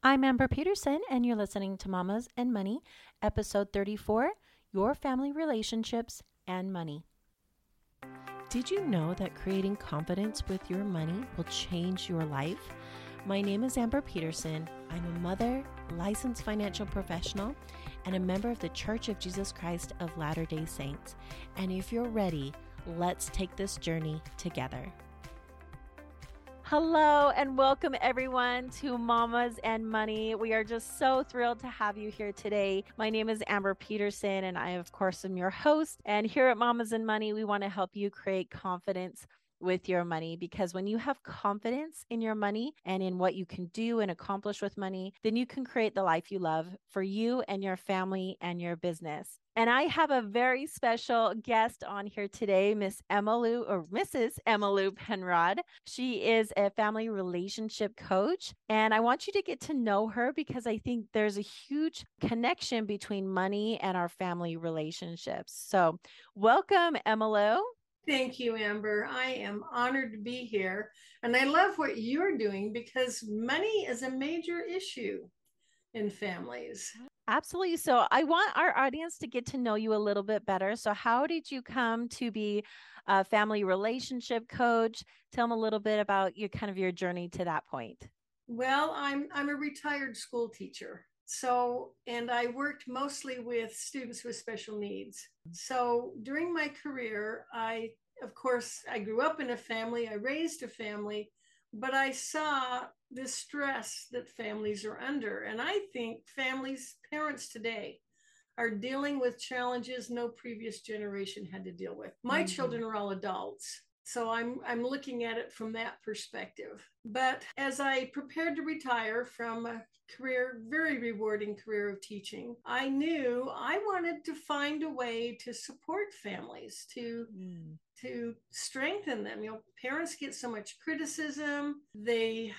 I'm Amber Peterson, and you're listening to Mamas and Money, episode 34 Your Family Relationships and Money. Did you know that creating confidence with your money will change your life? My name is Amber Peterson. I'm a mother, licensed financial professional, and a member of the Church of Jesus Christ of Latter day Saints. And if you're ready, let's take this journey together. Hello and welcome everyone to Mamas and Money. We are just so thrilled to have you here today. My name is Amber Peterson and I of course am your host. And here at Mamas and Money, we want to help you create confidence with your money because when you have confidence in your money and in what you can do and accomplish with money, then you can create the life you love for you and your family and your business. And I have a very special guest on here today, Miss Emmalou or Mrs. Emmalou Penrod. She is a family relationship coach. And I want you to get to know her because I think there's a huge connection between money and our family relationships. So, welcome, Emmalou. Thank you, Amber. I am honored to be here. And I love what you're doing because money is a major issue in families. Absolutely. So, I want our audience to get to know you a little bit better. So, how did you come to be a family relationship coach? Tell them a little bit about your kind of your journey to that point. Well, I'm I'm a retired school teacher. So, and I worked mostly with students with special needs. So, during my career, I, of course, I grew up in a family, I raised a family, but I saw the stress that families are under. And I think families, parents today, are dealing with challenges no previous generation had to deal with. My mm-hmm. children are all adults. So I'm I'm looking at it from that perspective. But as I prepared to retire from a career, very rewarding career of teaching, I knew I wanted to find a way to support families, to mm. to strengthen them. You know, parents get so much criticism. They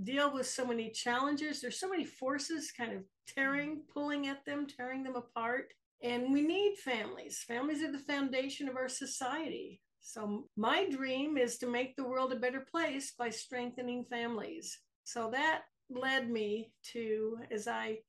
deal with so many challenges. There's so many forces kind of tearing, pulling at them, tearing them apart. And we need families. Families are the foundation of our society. So, my dream is to make the world a better place by strengthening families. So, that led me to, as I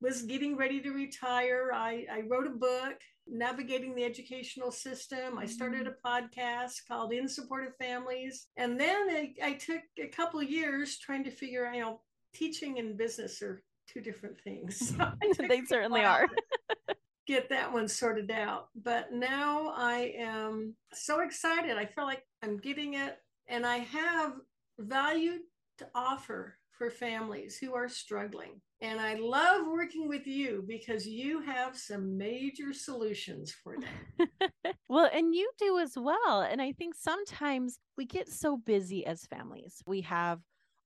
was getting ready to retire, I, I wrote a book, Navigating the Educational System. I started mm-hmm. a podcast called In Support of Families. And then I, I took a couple of years trying to figure out, you know, teaching and business are two different things. So they certainly are get that one sorted out. But now I am so excited. I feel like I'm getting it, and I have value to offer for families who are struggling. And I love working with you because you have some major solutions for them. well, and you do as well. And I think sometimes we get so busy as families. We have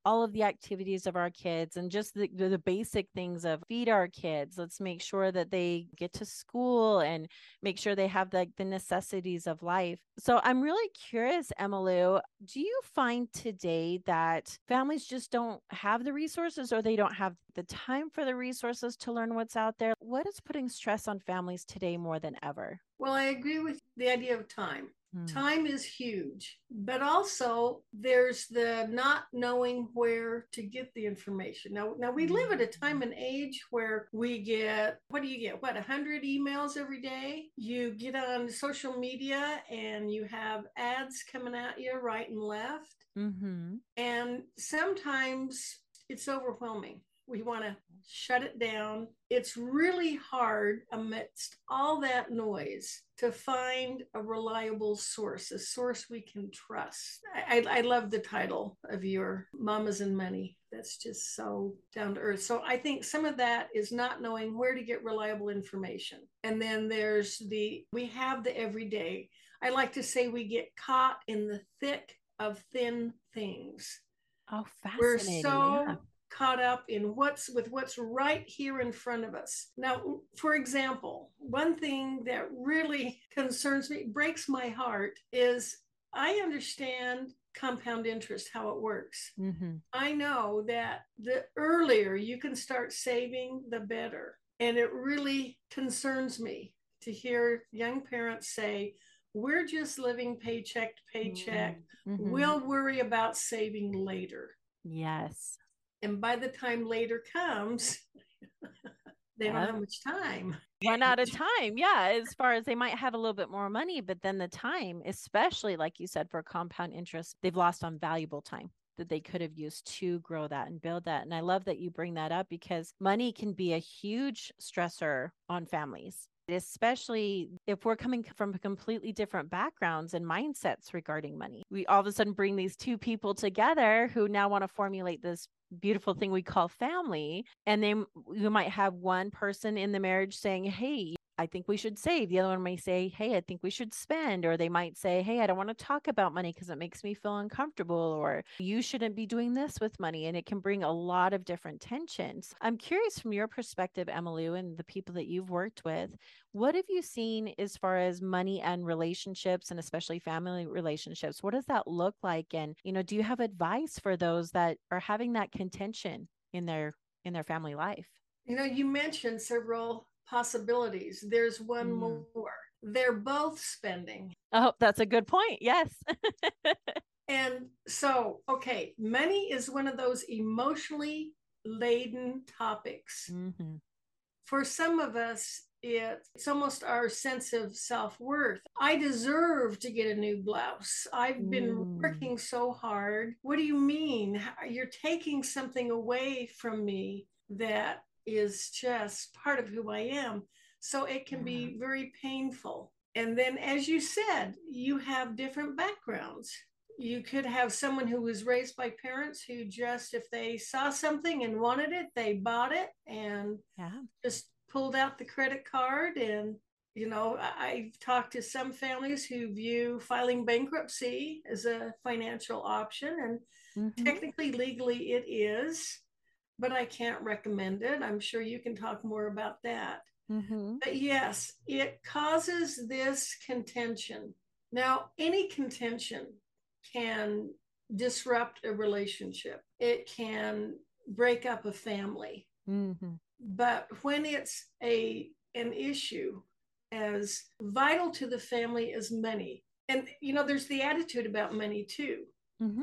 all of the activities of our kids and just the, the basic things of feed our kids. Let's make sure that they get to school and make sure they have the, the necessities of life. So i'm really curious emmalou do you find today that families just don't have the resources or they don't have the time for the resources to learn what's out there? What is putting stress on families today more than ever? Well i agree with the idea of time Hmm. Time is huge, but also there's the not knowing where to get the information. Now, now we live at a time and age where we get what do you get? What 100 emails every day? You get on social media and you have ads coming at you right and left, mm-hmm. and sometimes it's overwhelming. We want to shut it down. It's really hard amidst all that noise to find a reliable source, a source we can trust. I, I, love the title of your Mamas and Money. That's just so down to earth. So I think some of that is not knowing where to get reliable information. And then there's the, we have the everyday. I like to say we get caught in the thick of thin things. Oh, fascinating. We're so yeah caught up in what's with what's right here in front of us. Now, for example, one thing that really concerns me, breaks my heart, is I understand compound interest, how it works. Mm-hmm. I know that the earlier you can start saving, the better. And it really concerns me to hear young parents say, we're just living paycheck to paycheck. Mm-hmm. We'll worry about saving later. Yes. And by the time later comes, they don't have much time. Run out of time. Yeah. As far as they might have a little bit more money, but then the time, especially like you said, for compound interest, they've lost on valuable time that they could have used to grow that and build that. And I love that you bring that up because money can be a huge stressor on families especially if we're coming from completely different backgrounds and mindsets regarding money. We all of a sudden bring these two people together who now want to formulate this beautiful thing we call family. And then you might have one person in the marriage saying, Hey, I think we should save. The other one may say, Hey, I think we should spend. Or they might say, Hey, I don't want to talk about money because it makes me feel uncomfortable. Or you shouldn't be doing this with money. And it can bring a lot of different tensions. I'm curious from your perspective, Emmalou, and the people that you've worked with, what have you seen as far as money and relationships and especially family relationships? What does that look like? And, you know, do you have advice for those that are having that contention in their in their family life? You know, you mentioned several possibilities. There's one mm. more. They're both spending. Oh, that's a good point. Yes. and so, okay, money is one of those emotionally laden topics. Mm-hmm. For some of us, it's almost our sense of self worth. I deserve to get a new blouse. I've been mm. working so hard. What do you mean? You're taking something away from me that is just part of who I am. So it can be very painful. And then, as you said, you have different backgrounds. You could have someone who was raised by parents who just, if they saw something and wanted it, they bought it and yeah. just pulled out the credit card. And, you know, I've talked to some families who view filing bankruptcy as a financial option. And mm-hmm. technically, legally, it is but I can't recommend it. I'm sure you can talk more about that. Mm-hmm. But yes, it causes this contention. Now, any contention can disrupt a relationship, it can break up a family. Mm-hmm. But when it's a an issue as vital to the family as money, and you know, there's the attitude about money too. Mm-hmm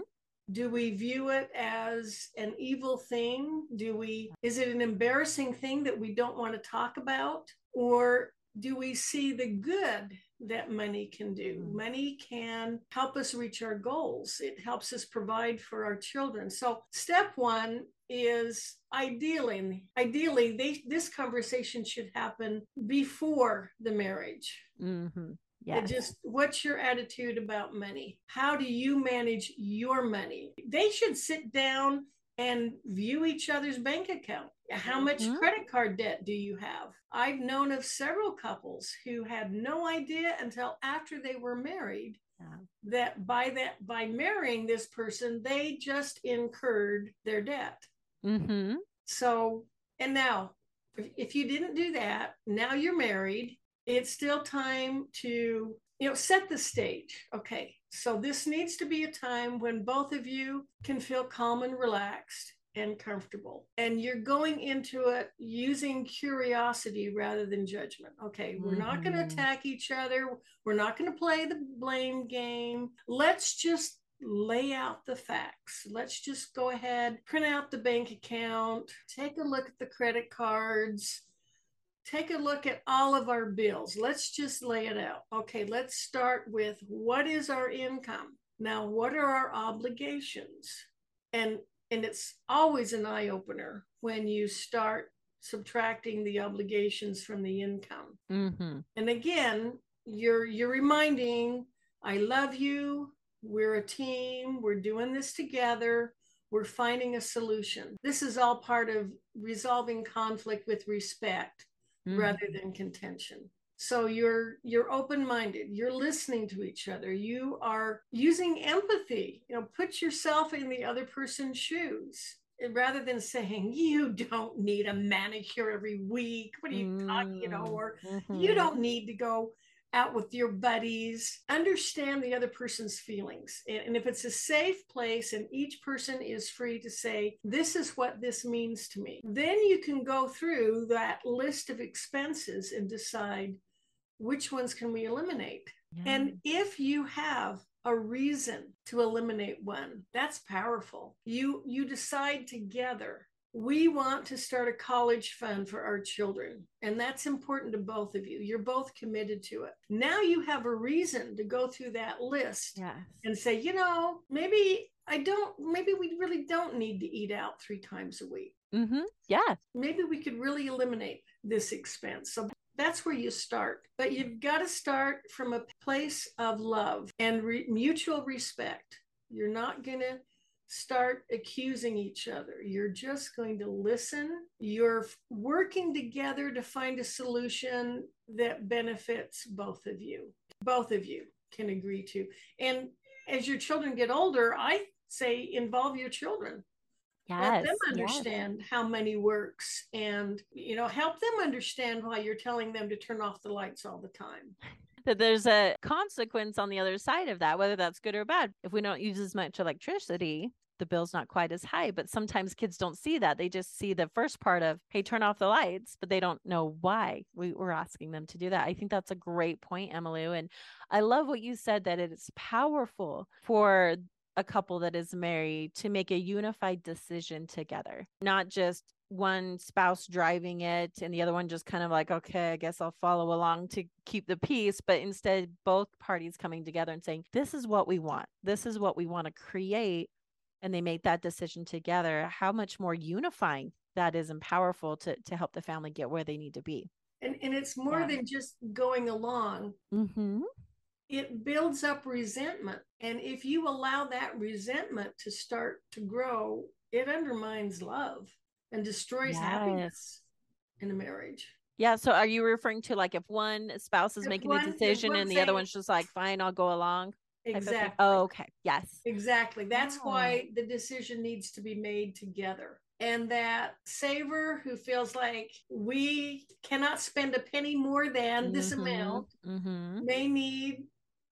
do we view it as an evil thing? Do we is it an embarrassing thing that we don't want to talk about? Or do we see the good that money can do? Mm. money can help us reach our goals. It helps us provide for our children. So step one is ideally ideally they, this conversation should happen before the marriage. Mm-hmm. Yeah. Just what's your attitude about money? How do you manage your money? They should sit down and view each other's bank account. How much mm-hmm. credit card debt do you have? I've known of several couples who had no idea until after they were married yeah. that by that by marrying this person they just incurred their debt. Mm-hmm. So and now if you didn't do that, now you're married it's still time to you know set the stage okay? So this needs to be a time when both of you can feel calm and relaxed and comfortable. And you're going into it using curiosity rather than judgment okay? We're mm-hmm. not going to attack each other. We're not going to play the blame game. Let's just lay out the facts. Let's just go ahead print out the bank account take a look at the credit cards take a look at all of our bills. Let's just lay it out. Okay, let's start with what is our income? Now, what are our obligations? And and it's always an eye opener when you start subtracting the obligations from the income. Mm-hmm. And again, you're you're reminding, I love you. We're a team. We're doing this together. We're finding a solution. This is all part of resolving conflict with respect mm-hmm. rather than contention so you're you're open-minded you're listening to each other you are using empathy you know put yourself in the other person's shoes rather than saying you don't need a manicure every week what are you mm-hmm. talking you know or mm-hmm. you don't need to go out with your buddies, understand the other person's feelings. And if it's a safe place and each person is free to say, This is what this means to me, then you can go through that list of expenses and decide which ones can we eliminate. Yeah. And if you have a reason to eliminate one. That's powerful. You you decide together we want to start a college fund for our children and that's important to both of you. You're both committed to it. Now you have a reason to go through that list yes. and say you know maybe i don't maybe we really don't need to eat out three times a week. Mm-hmm. yeah maybe we could really eliminate this expense. So that's where you start. But you've got to start from a place of love and re- mutual respect. You're not going to start accusing each other. You're just going to listen. You're working together to find a solution that benefits both of you. Both of you can agree to. And as your children get older, I say involve your children. Yes, Let them understand yes. how money works and you know help them understand why you're telling them to turn off the lights all the time that there's a consequence on the other side of that, whether that's good or bad. If we don't use as much electricity, the bill's not quite as high. But sometimes kids don't see that. They just see the first part of, hey, turn off the lights, but they don't know why we were asking them to do that. I think that's a great point, Emmalou. And I love what you said that it's powerful for a couple that is married to make a unified decision together, not just one spouse driving it and the other one just kind of like, okay, I guess I'll follow along to keep the peace, but instead both parties coming together and saying, this is what we want. This is what we want to create. And they make that decision together. How much more unifying that is and powerful to, to help the family get where they need to be. And, and it's more yeah. than just going along. Mm-hmm. It builds up resentment. And if you allow that resentment to start to grow, it undermines love and destroys yes. happiness in a marriage. Yeah. So are you referring to like if one spouse is if making one, the decision and the other one's just like, fine, I'll go along? Exactly. Oh, okay. Yes. Exactly. That's oh. why the decision needs to be made together. And that saver who feels like we cannot spend a penny more than mm-hmm. this amount mm-hmm. may need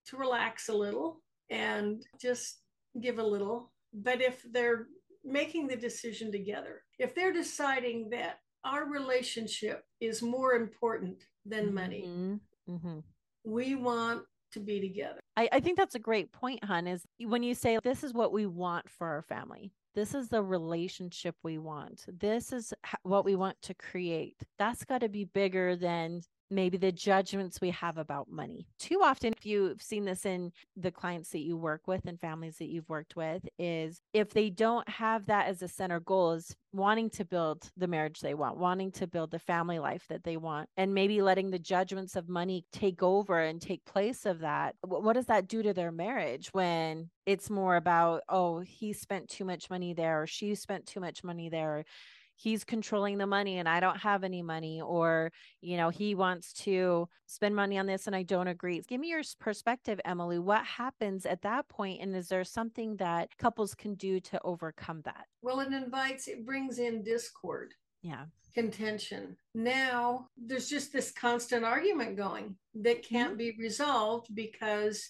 to relax a little and just give a little. But if they're making the decision together, if they're deciding that our relationship is more important than money, mm-hmm. mm-hmm. we want to be together. I, I think that's a great point, hun, is when you say this is what we want for our family. This is the relationship we want. This is what we want to create. That's got to be bigger than maybe the judgments we have about money. Too often, if you've seen this in the clients that you work with and families that you've worked with, is if they don't have that as a center goal, is wanting to build the marriage they want, wanting to build the family life that they want, and maybe letting the judgments of money take over and take place of that. What does that do to their marriage when it's more about, oh, he spent too much money there, or she spent too much money there? He's controlling the money and I don't have any money, or, you know, he wants to spend money on this and I don't agree. Give me your perspective, Emmalou. What happens at that point, And is there something that couples can do to overcome that? Well, it invites, it brings in discord. Yeah. Contention. Now there's just this constant argument going that can't mm-hmm. be resolved because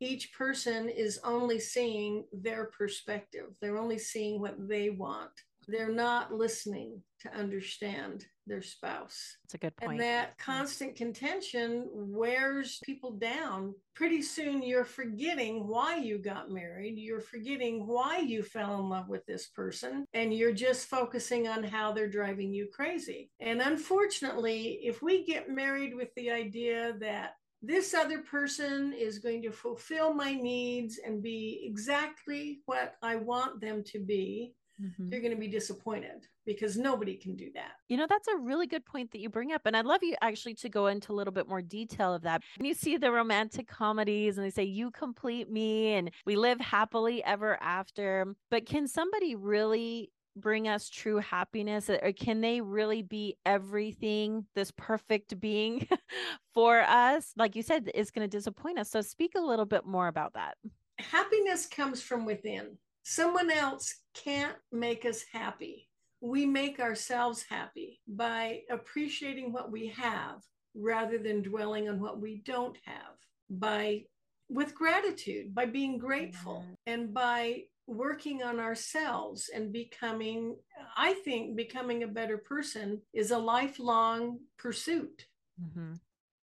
each person is only seeing their perspective. They're only seeing what they want they're not listening to understand their spouse. That's a good point. And that constant contention wears people down. Pretty soon you're forgetting why you got married. You're forgetting why you fell in love with this person. And you're just focusing on how they're driving you crazy. And unfortunately, if we get married with the idea that this other person is going to fulfill my needs and be exactly what I want them to be, mm-hmm. you're going to be disappointed because nobody can do that. You know, that's a really good point that you bring up. And I'd love you actually to go into a little bit more detail of that. When you see the romantic comedies and they say, You complete me and we live happily ever after. But can somebody really bring us true happiness or can they really be everything this perfect being for us like you said it's going to disappoint us so speak a little bit more about that happiness comes from within Someone else can't make us happy. We make ourselves happy by appreciating what we have rather than dwelling on what we don't have, by with gratitude, by being grateful, and by working on ourselves and becoming, I think, becoming a better person is a lifelong pursuit. Mm-hmm.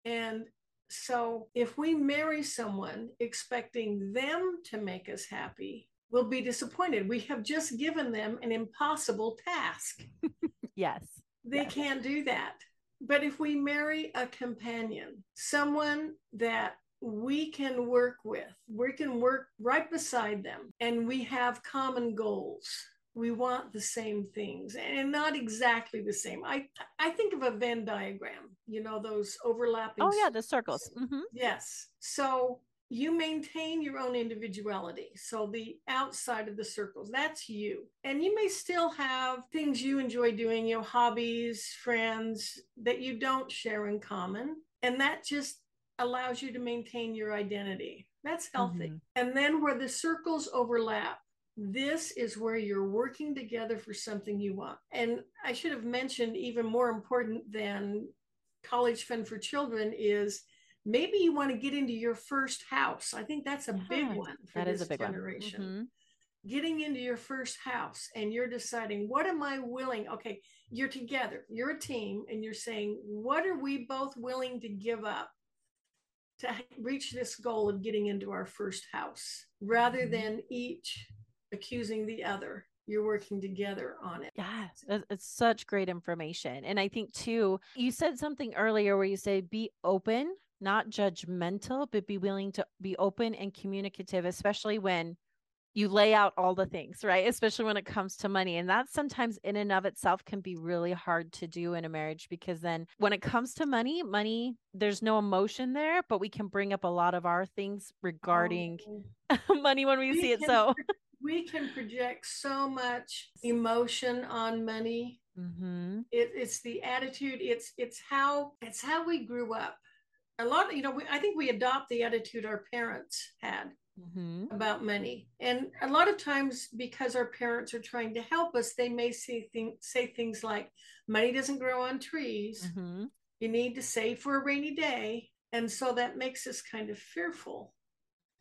And So if we marry someone expecting them to make us happy, we'll be disappointed. We have just given them an impossible task. yes. They yes. can't do that. But if we marry a companion, someone that we can work with, we can work right beside them, and we have common goals. We want the same things and not exactly the same. I I think of a Venn diagram, you know, those overlapping. Oh yeah, the circles. Mm-hmm. Yes. So you maintain your own individuality. So the outside of the circles, that's you. And you may still have things you enjoy doing, you know, hobbies, friends that you don't share in common. And that just allows you to maintain your identity. That's healthy. Mm-hmm. And then where the circles overlap, this is where you're working together for something you want. And I should have mentioned, even more important than College Fund for Children, is maybe you want to get into your first house. I think that's a yeah, big one for that this is a big generation. Mm-hmm. Getting into your first house and you're deciding, what am I willing? Okay, you're together, you're a team, and you're saying, what are we both willing to give up to reach this goal of getting into our first house rather mm-hmm. than each accusing the other? you're working together on it. Yes, it's such great information. And I think too, you said something earlier where you say be open not judgmental, but be willing to be open and communicative, especially when you lay out all the things, right? Especially when it comes to money. And that sometimes in and of itself can be really hard to do in a marriage because then when it comes to money, money, there's no emotion there, but we can bring up a lot of our things regarding oh. money when we, we see it. So we can project so much emotion on money. Mm-hmm. It, it's the attitude. It's it's how it's how we grew up a lot, you know, we, I think we adopt the attitude our parents had mm-hmm. about money. And a lot of times, because our parents are trying to help us, they may say, think, say things like, money doesn't grow on trees. Mm-hmm. You need to save for a rainy day. And so that makes us kind of fearful.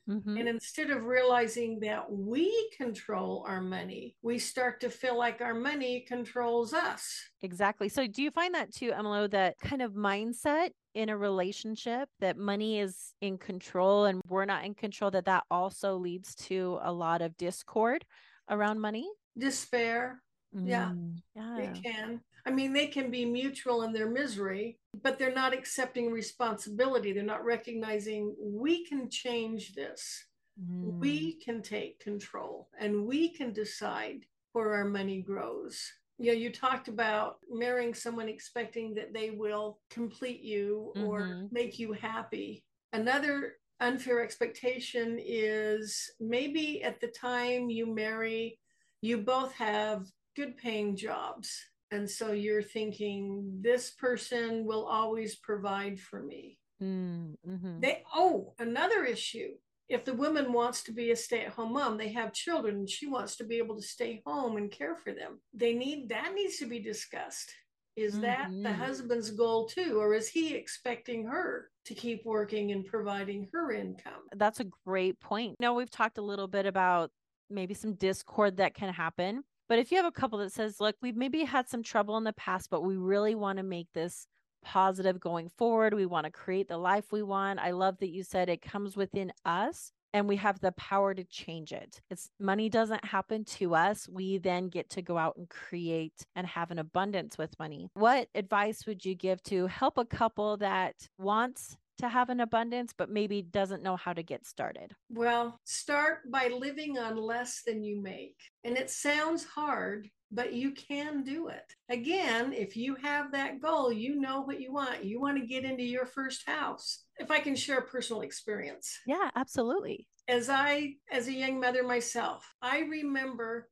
Mm-hmm. And instead of realizing that we control our money, we start to feel like our money controls us. Exactly. So, do you find that too, Emmalou, that kind of mindset in a relationship that money is in control and we're not in control, that that also leads to a lot of discord around money? Despair. Mm, yeah, yeah, it can. I mean, they can be mutual in their misery, but they're not accepting responsibility. They're not recognizing we can change this. Mm. We can take control and we can decide where our money grows. You know, you talked about marrying someone expecting that they will complete you or mm-hmm. make you happy. Another unfair expectation is maybe at the time you marry, you both have good paying jobs and so you're thinking, this person will always provide for me. Mm-hmm. They oh, another issue. If the woman wants to be a stay-at-home mom, they have children and she wants to be able to stay home and care for them. They need that needs to be discussed. Is mm-hmm. that the mm-hmm. husband's goal too? Or is he expecting her to keep working and providing her income? That's a great point. Now, we've talked a little bit about maybe some discord that can happen but if you have a couple that says, look, we've maybe had some trouble in the past, but we really want to make this positive going forward. We want to create the life we want. I love that you said it comes within us and we have the power to change it. It's money doesn't happen to us. We then get to go out and create and have an abundance with money. What advice would you give to help a couple that wants to have an abundance, but maybe doesn't know how to get started? Well, start by living on less than you make. And it sounds hard, but you can do it. Again, if you have that goal, you know what you want. You want to get into your first house. If I can share a personal experience. Yeah, absolutely. As I, as a young mother myself, I remember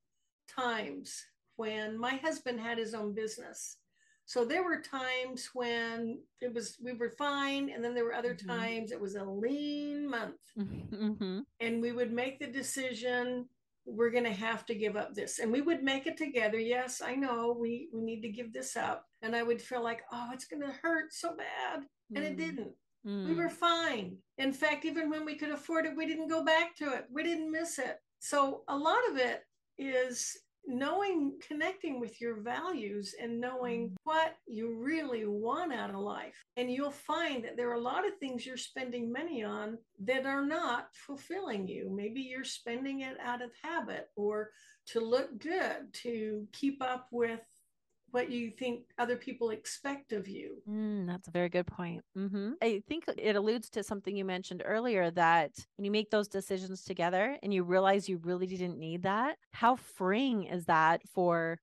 times when my husband had his own business so there were times when it was we were fine, and then there were other mm-hmm. times it was a lean month, mm-hmm. and we would make the decision we're going to have to give up this, and we would make it together. Yes, I know we we need to give this up, and I would feel like oh it's going to hurt so bad, and mm. it didn't. Mm. We were fine. In fact, even when we could afford it, we didn't go back to it. We didn't miss it. So a lot of it is knowing, connecting with your values and knowing Mm. what you really want out of life. And you'll find that there are a lot of things you're spending money on that are not fulfilling you. Maybe you're spending it out of habit or to look good, to keep up with what you think other people expect of you. Mm, that's a very good point. hmm I think it alludes to something you mentioned earlier that when you make those decisions together and you realize you really didn't need that, how freeing is that for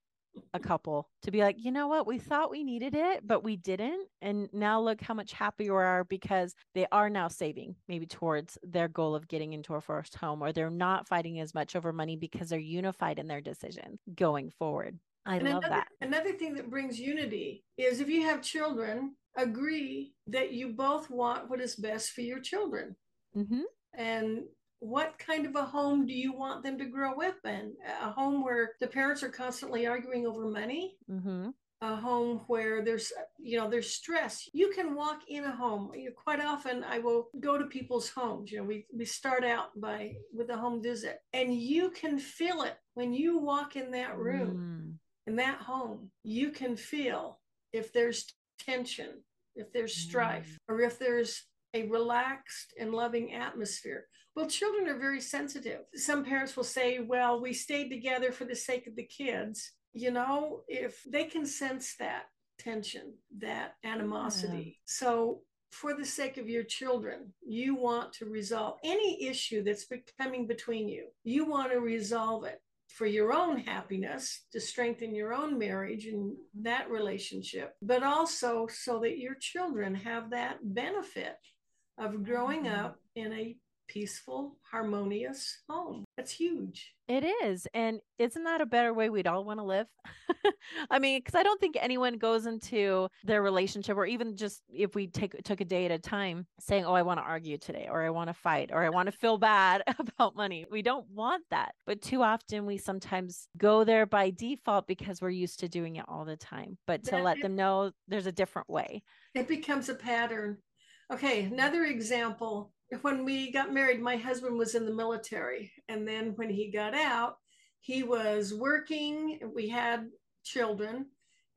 a couple to be like, you know what, we thought we needed it, but we didn't. And now look how much happier we are because they are now saving maybe towards their goal of getting into a first home, or they're not fighting as much over money because they're unified in their decision going forward. I And love another, that. Another thing that brings unity is if you have children, agree that you both want what is best for your children. hmm And what kind of a home do you want them to grow up in? A home where the parents are constantly arguing over money? hmm A home where there's, you know, there's stress. You can walk in a home. You quite often, I will go to people's homes. You know, we we start out by with a home visit, and you can feel it when you walk in that room Mm. In that home, you can feel if there's tension, if there's strife, mm. or if there's a relaxed and loving atmosphere. Well, children are very sensitive. Some parents will say, Well, we stayed together for the sake of the kids. You know, if they can sense that tension, that animosity. So, for the sake of your children, you want to resolve any issue that's coming between you. You want to resolve it for your own happiness to strengthen your own marriage and that relationship, but also so that your children have that benefit of growing Mhm. up in a peaceful, harmonious home. That's huge. It is. And isn't that a better way we'd all want to live? I mean, because I don't think anyone goes into their relationship or even just if we take took a day at a time saying, Oh, I want to argue today, or I want to fight, or I want to feel bad about money. We don't want that. But too often we sometimes go there by default because we're used to doing it all the time. But to That let them know there's a different way. It becomes a pattern. Okay, another example. When we got married, my husband was in the military. And then when he got out, he was working. We had children,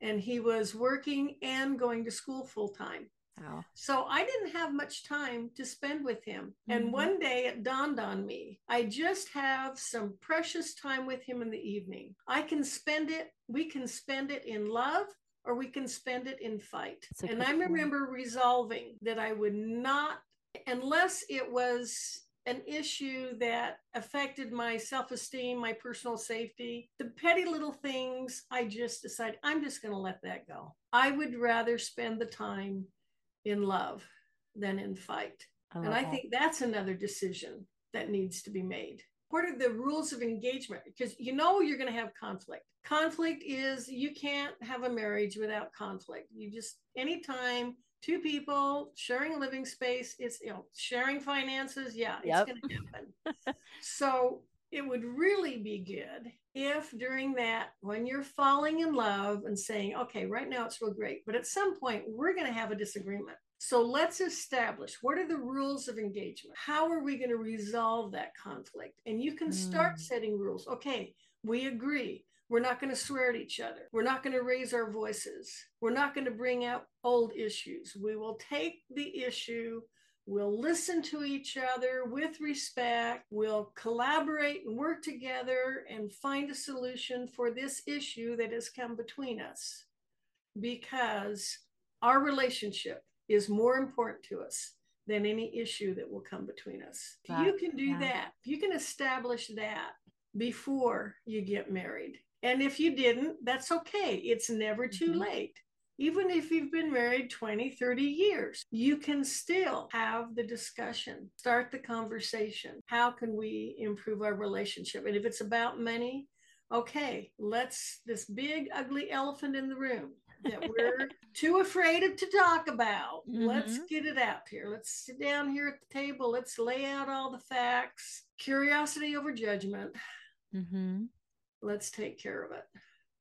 and he was working and going to school full time. Wow. So I didn't have much time to spend with him. And one day it dawned on me I just have some precious time with him in the evening. I can spend it, we can spend it in love or we can spend it in fight. And I remember resolving that I would not, unless it was an issue that affected my self esteem, my personal safety, the petty little things, I just decide I'm just going to let that go. I would rather spend the time in love than in fight. I And I that. think that's another decision that needs to be made. What are the rules of engagement? Because you know you're going to have conflict. Conflict is you can't have a marriage without conflict. You just, anytime two people sharing a living space, it's, you know, sharing finances. Yeah, Yep. it's going to happen. so it would really be good if during that, when you're falling in love and saying, okay, right now it's real great, but at some point we're going to have a disagreement. So let's establish what are the rules of engagement? How are we going to resolve that conflict? And you can start Mm. setting rules. Okay, we agree. We're not going to swear at each other. We're not going to raise our voices. We're not going to bring up old issues. We will take the issue. We'll listen to each other with respect. We'll collaborate and work together and find a solution for this issue that has come between us because our relationship is more important to us than any issue that will come between us. You can do yeah. that, you can establish that before you get married. And if you didn't, that's okay. It's never too Mhm. late. Even if you've been married 20, 30 years, you can still have the discussion, start the conversation. How can we improve our relationship? And if it's about money, okay, let's this big ugly elephant in the room that we're too afraid of to talk about. Let's Mhm. get it out here. Let's sit down here at the table. Let's lay out all the facts. Curiosity over judgment. Mm hmm Let's take care of it.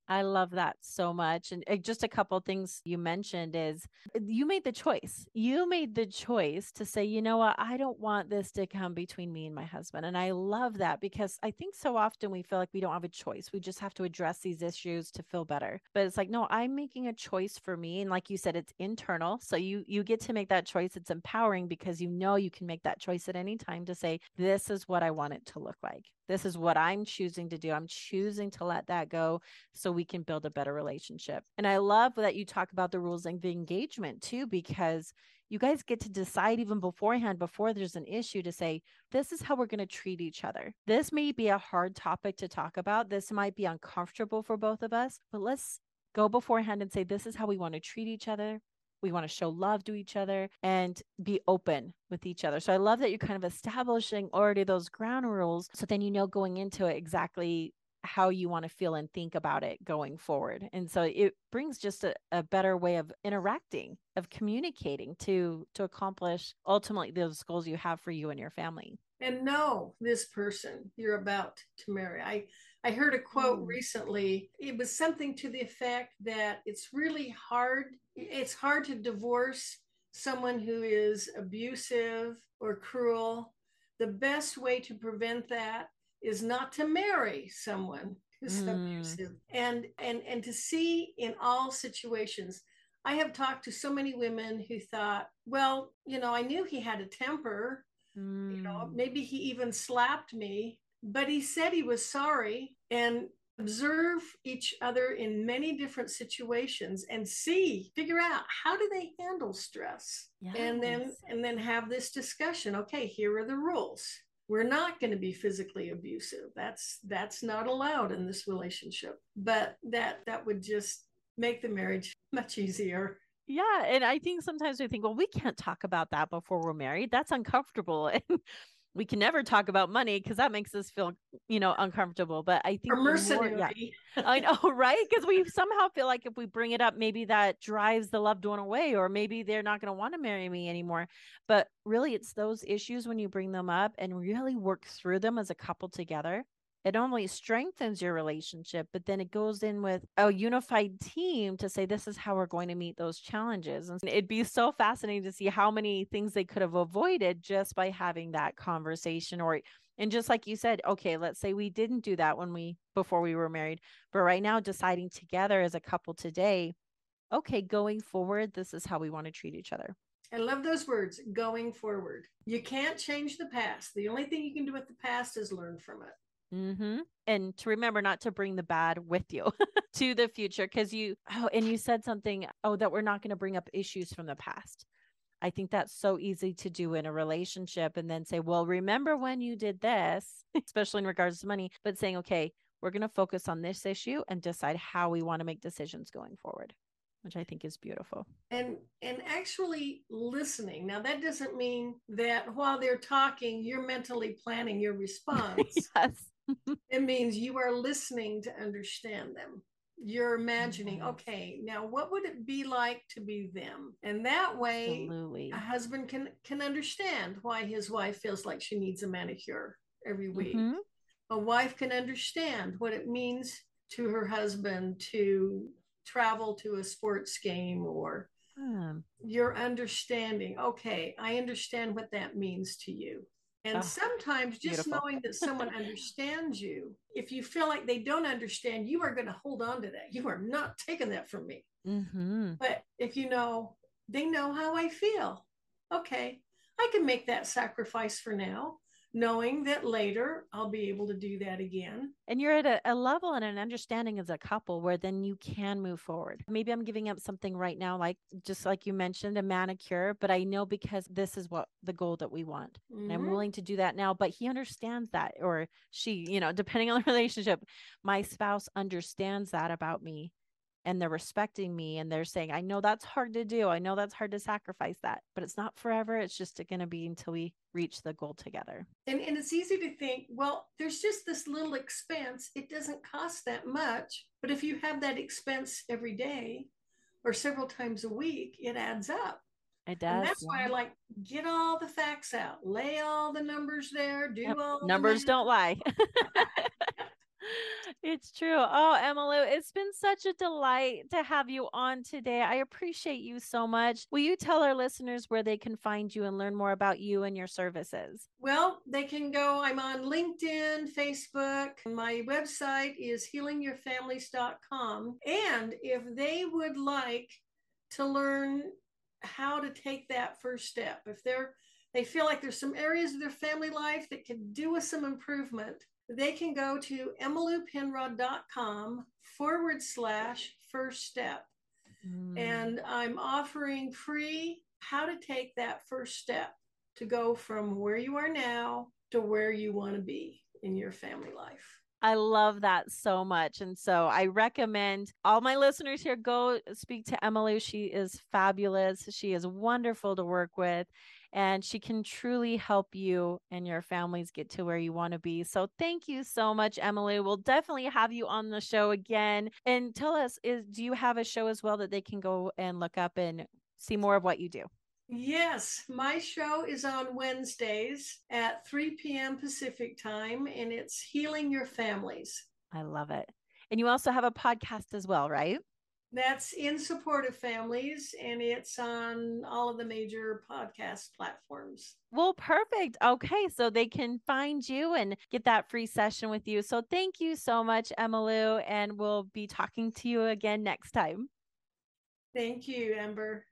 I love that so much. And uh, just a couple things you mentioned is uh, you made the choice. You made the choice to say, you know what, I don't want this to come between me and my husband. And I love that because I think so often we feel like we don't have a choice. We just have to address these issues to feel better. But it's like, no, I'm making a choice for me. And like you said, it's internal. So you you get to make that choice. It's empowering because you know you can make that choice at any time to say, this is what I want it to look like. This is what I'm choosing to do. I'm choosing to let that go so we can build a better relationship. And I love that you talk about the rules and the engagement too, because you guys get to decide even beforehand, before there's an issue, to say, this is how we're going to treat each other. This may be a hard topic to talk about. This might be uncomfortable for both of us, but let's go beforehand and say, this is how we want to treat each other. We want to show love to each other and be open with each other. So I love that you're kind of establishing already those ground rules. So then you know going into it exactly how you want to feel and think about it going forward. And so it brings just a, a better way of interacting, of communicating to to accomplish ultimately those goals you have for you and your family. And know this person you're about to marry. I I heard a quote mm. recently. It was something to the effect that it's really hard it's hard to divorce someone who is abusive or cruel. The best way to prevent that is not to marry someone who's mm. abusive and and and to see in all situations i have talked to so many women who thought well you know i knew he had a temper mm. you know mm. maybe he even slapped me but he said he was sorry and observe each other in many different situations and see figure out how do they handle stress. Yes. and then and then have this discussion. Okay here are the rules. We're not going to be physically abusive. That's that's not allowed in this relationship. But that that would just make the marriage much easier. Yeah and i think sometimes we think well we can't talk about that before we're married. That's uncomfortable. And we can never talk about money because that makes us feel you know uncomfortable but i think more, yeah, i know right? Because we somehow feel like if we bring it up maybe that drives the loved one away or maybe they're not going to want to marry me anymore. But really it's those issues when you bring them up and really work through them as a couple together it only strengthens your relationship, but then it goes in with a unified team to say, this is how we're going to meet those challenges. And it'd be so fascinating to see how many things they could have avoided just by having that conversation or and just like you said okay let's say we didn't do that when we before we were married but right now deciding together as a couple today okay going forward this is how we want to treat each other I love those words going forward. You can't change the past. The only thing you can do with the past is learn from it. Mm-hmm. And to remember not to bring the bad with you to the future. Cause you, oh, and you said something, oh, that we're not going to bring up issues from the past. I think that's so easy to do in a relationship and then say, well, remember when you did this, especially in regards to money, but saying, okay, we're going to focus on this issue and decide how we want to make decisions going forward which I think is beautiful. And and actually listening. Now that doesn't mean that while they're talking, you're mentally planning your response. yes. it means you are listening to understand them. You're imagining, yes. okay, now what would it be like to be them? And that way Absolutely. a husband can can understand why his wife feels like she needs a manicure every week. Mm-hmm. A wife can understand what it means to her husband to travel to a sports game or hmm. your understanding okay i understand what that means to you and oh, sometimes just beautiful. knowing that someone understands you, if you feel like they don't understand, you are going to hold on to that. You are not taking that from me. Mm-hmm. But if you know, they know how I feel. Okay, I can make that sacrifice for now knowing that later I'll be able to do that again. And you're at a, a, level and an understanding as a couple where then you can move forward. Maybe I'm giving up something right now, like just like you mentioned, a manicure, but I know because this is what the goal that we want. Mm-hmm. And I'm mm-hmm. willing to do that now. But he understands that, or she, you know, depending on the relationship, my spouse understands that about me and they're respecting me and they're saying, I know that's hard to do. I know that's hard to sacrifice that, but it's not forever. It's just uh, going to be until we reach the goal together. And, and it's easy to think, well, there's just this little expense. It doesn't cost that much. But if you have that expense every day or several times a week, it adds up. It does. And that's yeah. why I like get all the facts out, lay all the numbers there, do yep. all numbers don't lie. it's true. Oh, Emmalou, it's been such a delight to have you on today. I appreciate you so much. Will you tell our listeners where they can find you and learn more about you and your services? Well, they can go. I'm on LinkedIn, Facebook. My website is healingyourfamilies.com. And if they would like to learn how to take that first step, if they're they feel like there's some areas of their family life that could do with some improvement, they can go to emmaloupenrod.com forward slash first step. Mm. And I'm offering free how to take that first step to go from where you are now to where you want to be in your family life. I love that so much. And so I recommend all my listeners here go speak to Emmalou. She is fabulous. She is wonderful to work with and she can truly help you and your families get to where you want to be. So thank you so much, Emmalou. We'll definitely have you on the show again. And tell us, is do you have a show as well that they can go and look up and see more of what you do? Yes, my show is on Wednesdays at 3 p.m. Pacific time, and it's Healing Your Families. I love it. And you also have a podcast as well, right? That's in support of families, and it's on all of the major podcast platforms. Well, perfect. Okay, so they can find you and get that free session with you. So thank you so much, Emmalou, and we'll be talking to you again next time. Thank you, Amber.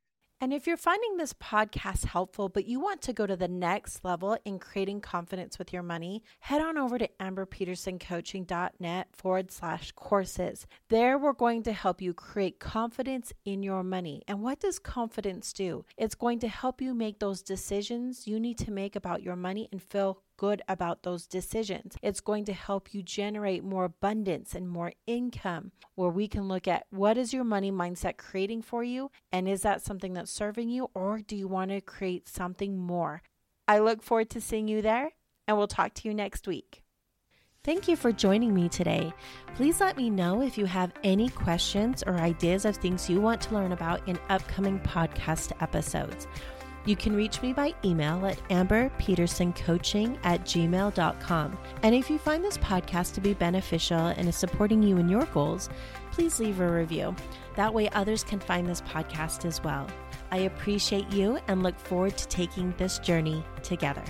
And if you're finding this podcast helpful, but you want to go to the next level in creating confidence with your money, head on over to amberpetersoncoaching.net forward slash courses. There, we're going to help you create confidence in your money. And what does confidence do? It's going to help you make those decisions you need to make about your money and feel good about those decisions. It's going to help you generate more abundance and more income, where we can look at what is your money mindset creating for you? And is that something that's serving you, or do you want to create something more? I look forward to seeing you there, and we'll talk to you next week. Thank you for joining me today. Please let me know if you have any questions or ideas of things you want to learn about in upcoming podcast episodes. You can reach me by email at amberpetersoncoaching at gmail.com. And if you find this podcast to be beneficial and is supporting you in your goals, please leave a review. That way, others can find this podcast as well. I appreciate you and look forward to taking this journey together.